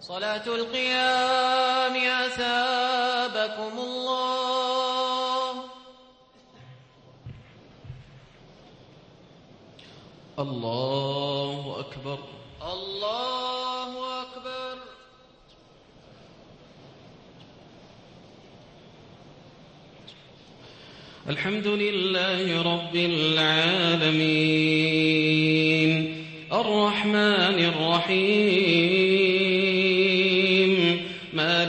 صلاة القيام أثابكم الله. الله أكبر. الله أكبر. الحمد لله رب العالمين. الرحمن الرحيم.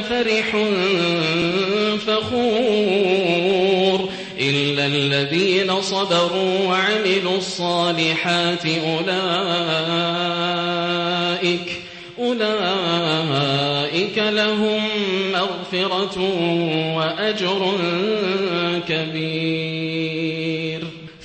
لفرح فخور إلا الذين صبروا وعملوا الصالحات أولئك أولئك لهم مغفرة وأجر كبير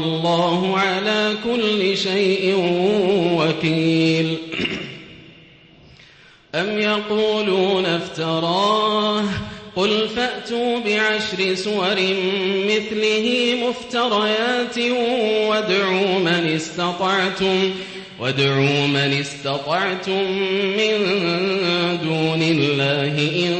والله على كل شيء وكيل. أم يقولون افتراه؟ قل فأتوا بعشر سور مثله مفتريات وادعوا من استطعتم وادعوا من استطعتم من دون الله إن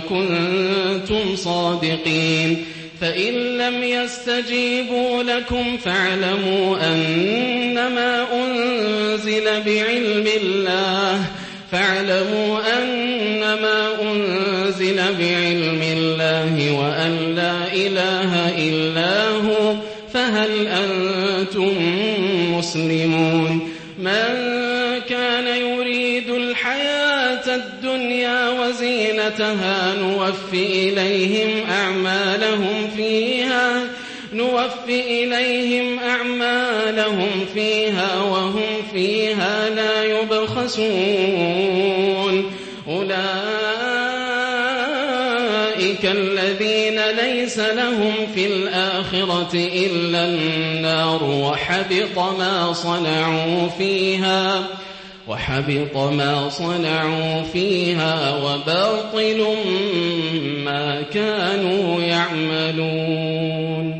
كنتم صادقين. فإن لم يستجيبوا لكم فاعلموا أنما أنزل بعلم الله فاعلموا أنما أنزل بعلم الله وأن لا إله إلا هو فهل أنتم مسلمون من كان يريد الحياة الدنيا وزينتها نوف إليهم نوف إليهم أعمالهم فيها وهم فيها لا يبخسون. أولئك الذين ليس لهم في الآخرة إلا النار وحبط ما صنعوا فيها وحبط ما صنعوا فيها وباطل ما كانوا يعملون.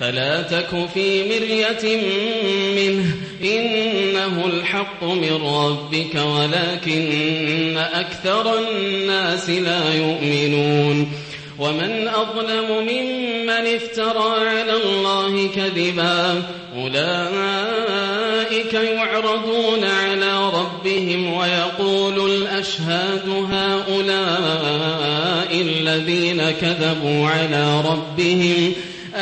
فلا تك في مرية منه. إنه الحق من ربك ولكن أكثر الناس لا يؤمنون. ومن أظلم ممن افترى على الله كذبا. أولئك يعرضون على ربهم ويقول الأشهاد هؤلاء الذين كذبوا على ربهم.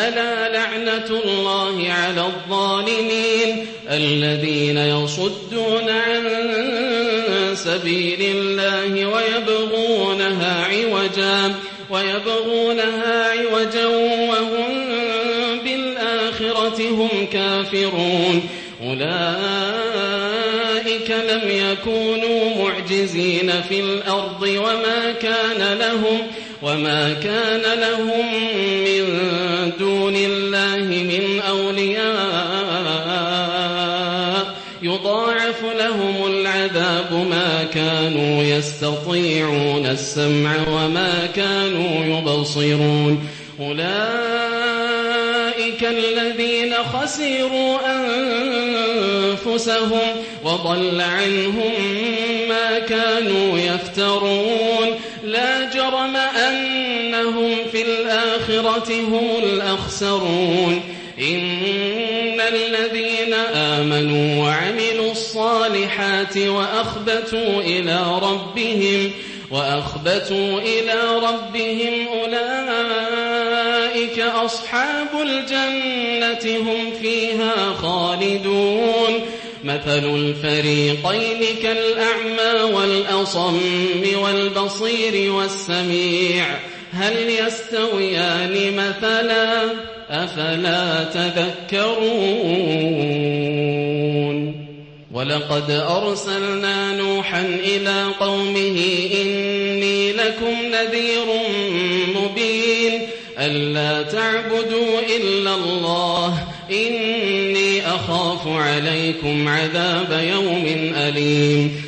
ألا لعنة الله على الظالمين الذين يصدون عن سبيل الله ويبغونها عوجا ويبغونها عوجا وهم بالآخرة هم كافرون. أولئك لم يكونوا معجزين في الأرض وما كان لهم وما كان لهم من دون الله من أولياء يضاعف لهم العذاب ما كانوا يستطيعون السمع وما كانوا يبصرون. أولئك الذين خسروا أنفسهم وضل عنهم ما كانوا يفترون. لا جرم أنهم في الآخرة هم الأخسرون. إن الذين آمنوا وعملوا الصالحات وأخبتوا إلى ربهم وأخبتوا إلى ربهم أولئك أصحاب الجنة هم فيها خالدون. مثل الفريقين كالأعمى والأصم والبصير والسميع. هل يستويان مثلا أفلا تذكرون ولقد أرسلنا نوحا إلى قومه إني لكم نذير مبين ألا تعبدوا إلا الله إني أخاف عليكم عذاب يوم أليم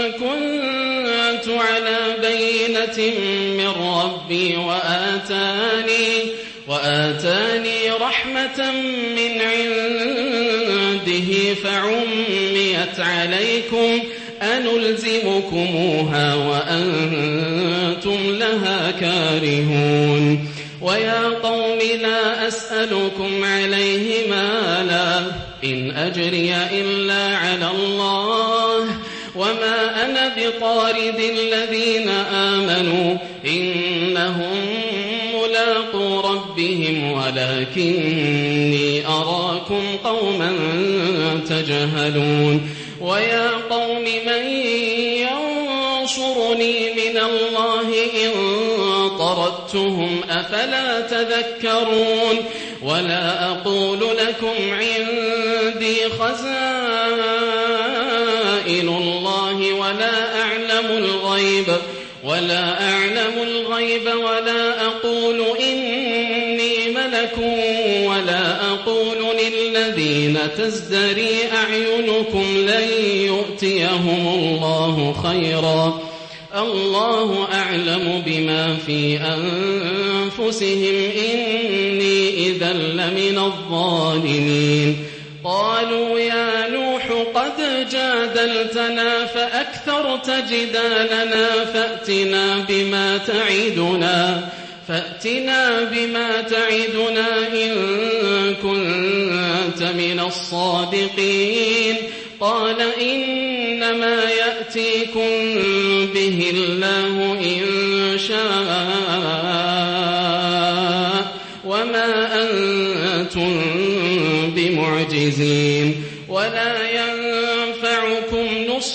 من ربي وآتاني وآتاني رحمة من عنده فعميت عليكم أنلزمكموها وأنتم لها كارهون ويا قوم لا أسألكم عليه مالا إن أجري إلا على الله وما أنا بطارد الذين آمنوا إنهم ملاقو ربهم ولكني أراكم قوما تجهلون ويا قوم من ينصرني من الله إن طردتهم أفلا تذكرون ولا أقول لكم عندي خزائن الغيب ولا أعلم الغيب ولا أقول إني ملك ولا أقول للذين تزدري أعينكم لن يؤتيهم الله خيرا. الله أعلم بما في أنفسهم. إني إذا لمن الظالمين. قالوا يا نوح قد جادلتنا فأكثرت جدالنا فأتنا بما تعدنا فأتنا بما تعدنا إن كنت من الصادقين قال إنما يأتيكم به الله إن شاء وما أنتم بمعجزين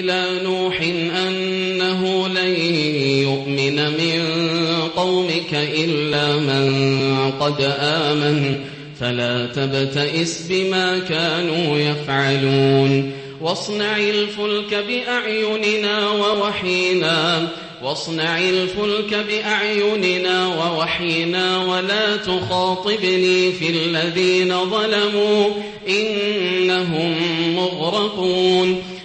إلى نوح أنه لن يؤمن من قومك إلا من قد آمن فلا تبتئس بما كانوا يفعلون. واصنع الفلك بأعيننا ووحينا واصنع الفلك بأعيننا ووحينا ولا تخاطبني في الذين ظلموا إنهم مغرقون.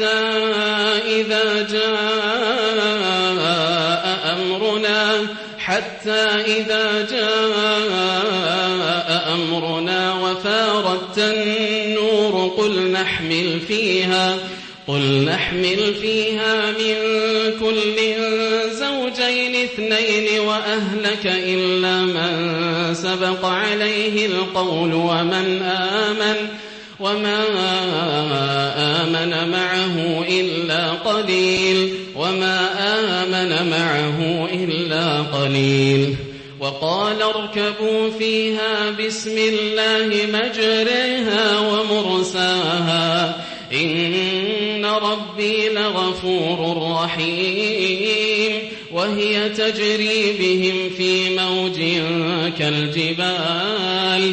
حتى إذا جاء أمرنا حتى إذا جاء أمرنا وفارت النور قل نحمل فيها قل نحمل فيها من كل زوجين اثنين وأهلك إلا من سبق عليه القول ومن آمن. وما آمن معه إلا قليل وما آمن معه إلا قليل وقال اركبوا فيها بسم الله مجريها ومرساها إن ربي لغفور رحيم وهي تجري بهم في موج كالجبال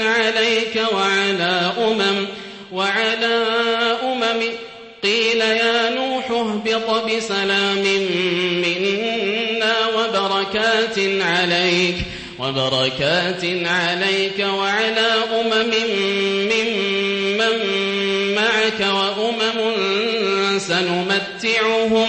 عليك وعلى أمم وعلى أمم. قيل يا نوح اهبط بسلام منا وبركات عليك وبركات عليك وعلى أمم ممن معك وأمم سنمتعهم.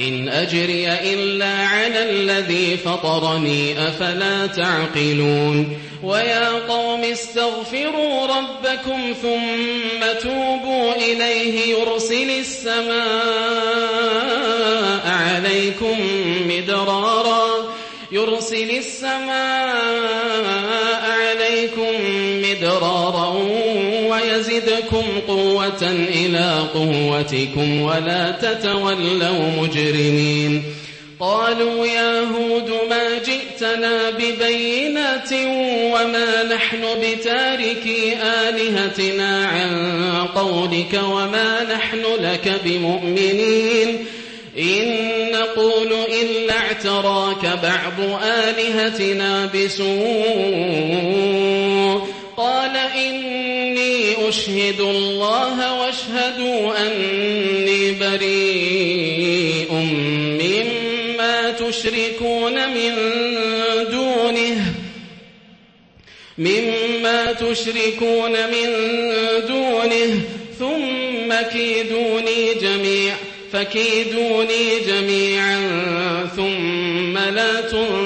إن أجري إلا على الذي فطرني أفلا تعقلون ويا قوم استغفروا ربكم ثم توبوا إليه يرسل السماء عليكم مدرارا يرسل السماء عليكم مدرارا ويزدكم قوة إلى قوتكم ولا تتولوا مجرمين. قالوا يا هود ما جئتنا ببينات وما نحن بتاركي آلهتنا عن قولك وما نحن لك بمؤمنين. إن نقول إلا اعتراك بعض آلهتنا بسوء. قال إني أشهد الله واشهدوا أني بريء مما تشركون من دونه مما تشركون من دونه ثم كيدوني جميعا فكيدوني جميعا ثم لا تنظرون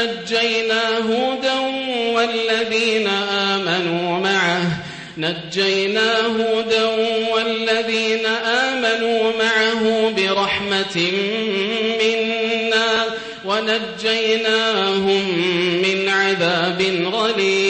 نجينا هودا والذين آمنوا معه. نجينا هودا والذين آمنوا معه برحمة منا. ونجيناهم من عذاب غليظ.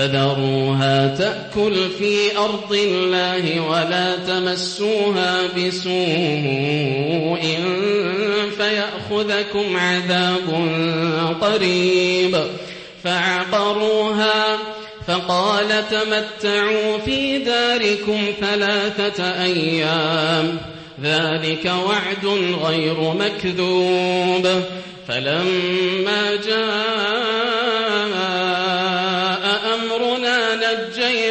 فذروها تأكل في أرض الله ولا تمسوها بسوء فيأخذكم عذاب قريب. فعقروها فقال تمتعوا في داركم ثلاثة أيام. ذلك وعد غير مكذوب. فلما جاء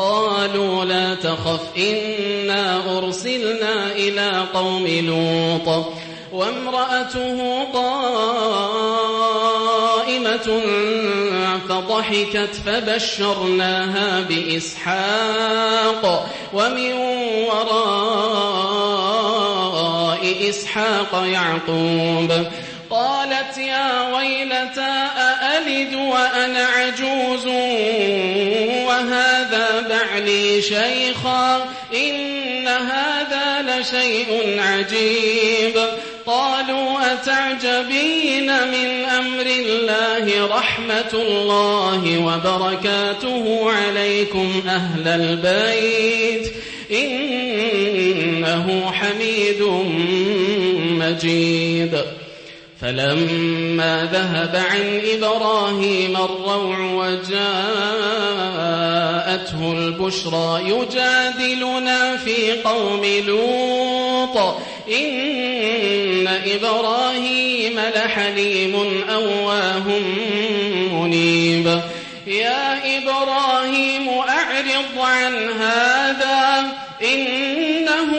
قالوا لا تخف إنا أرسلنا إلى قوم لوط وامرأته قائمة فضحكت فبشرناها بإسحاق ومن وراء إسحاق يعقوب. قالت يا ويلتى أألد وأنا عجوز؟ وهذا بعلي شيخا إن هذا لشيء عجيب. قالوا أتعجبين من أمر الله رحمة الله وبركاته عليكم أهل البيت؟ إنه حميد مجيد. فلما ذهب عن إبراهيم الروع وجاءته البشرى يجادلنا في قوم لوط. إن إبراهيم لحليم أواه منيب. يا إبراهيم أعرض عن هذا إنه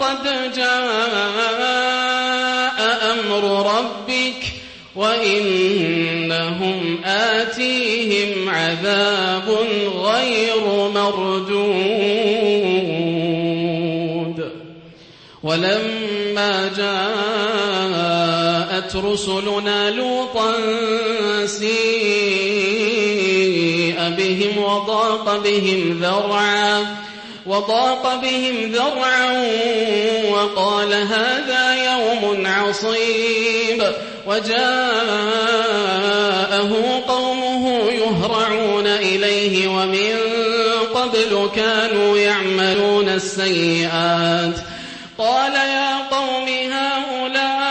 قد جاء أمر ربك وإنهم آتيهم عذاب غير مردود. ولما جاءت رسلنا لوطا سيء بهم وضاق بهم ذرعا وضاق بهم ذرعا وقال هذا يوم عصيب. وجاءه قومه يهرعون إليه ومن قبل كانوا يعملون السيئات. قال يا قوم هؤلاء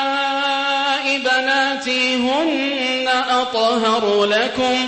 أطهر لكم؟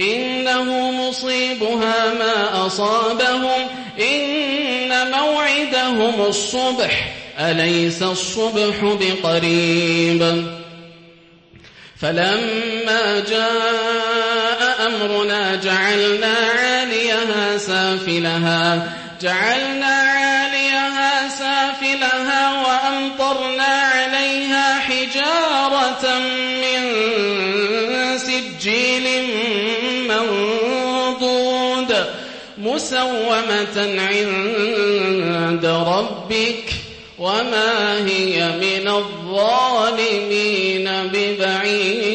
إنه مصيبها ما أصابهم. إن موعدهم الصبح. أليس الصبح بقريب؟ فلما جاء أمرنا جعلنا عاليها سافلها. جعلنا عاليها سافلها وأمطرنا مسومة عند ربك وما هي من الظالمين ببعيد.